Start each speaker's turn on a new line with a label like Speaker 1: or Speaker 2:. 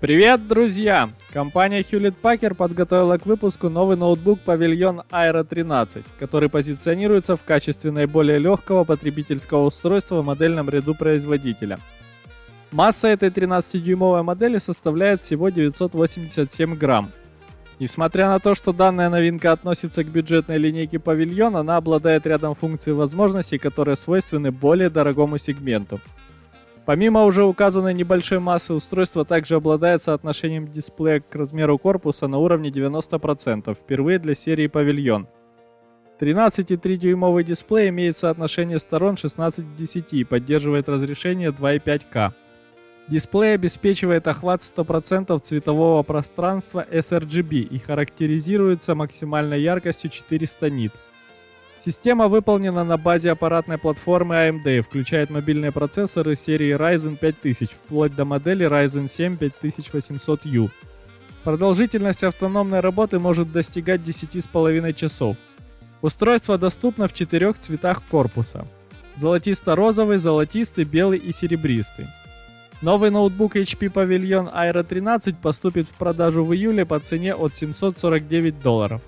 Speaker 1: Привет, друзья! Компания Hewlett Packard подготовила к выпуску новый ноутбук Pavilion Aero 13, который позиционируется в качестве наиболее легкого потребительского устройства в модельном ряду производителя. Масса этой 13-дюймовой модели составляет всего 987 грамм. Несмотря на то, что данная новинка относится к бюджетной линейке Pavilion, она обладает рядом функций и возможностей, которые свойственны более дорогому сегменту – Помимо уже указанной небольшой массы, устройство также обладает соотношением дисплея к размеру корпуса на уровне 90%, впервые для серии Павильон. 13,3-дюймовый дисплей имеет соотношение сторон 16 к 10 и поддерживает разрешение 2,5К. Дисплей обеспечивает охват 100% цветового пространства sRGB и характеризуется максимальной яркостью 400 нит. Система выполнена на базе аппаратной платформы AMD, включает мобильные процессоры серии Ryzen 5000, вплоть до модели Ryzen 7 5800U. Продолжительность автономной работы может достигать 10,5 часов. Устройство доступно в четырех цветах корпуса. Золотисто-розовый, золотистый, белый и серебристый. Новый ноутбук HP Pavilion Aero 13 поступит в продажу в июле по цене от 749 долларов.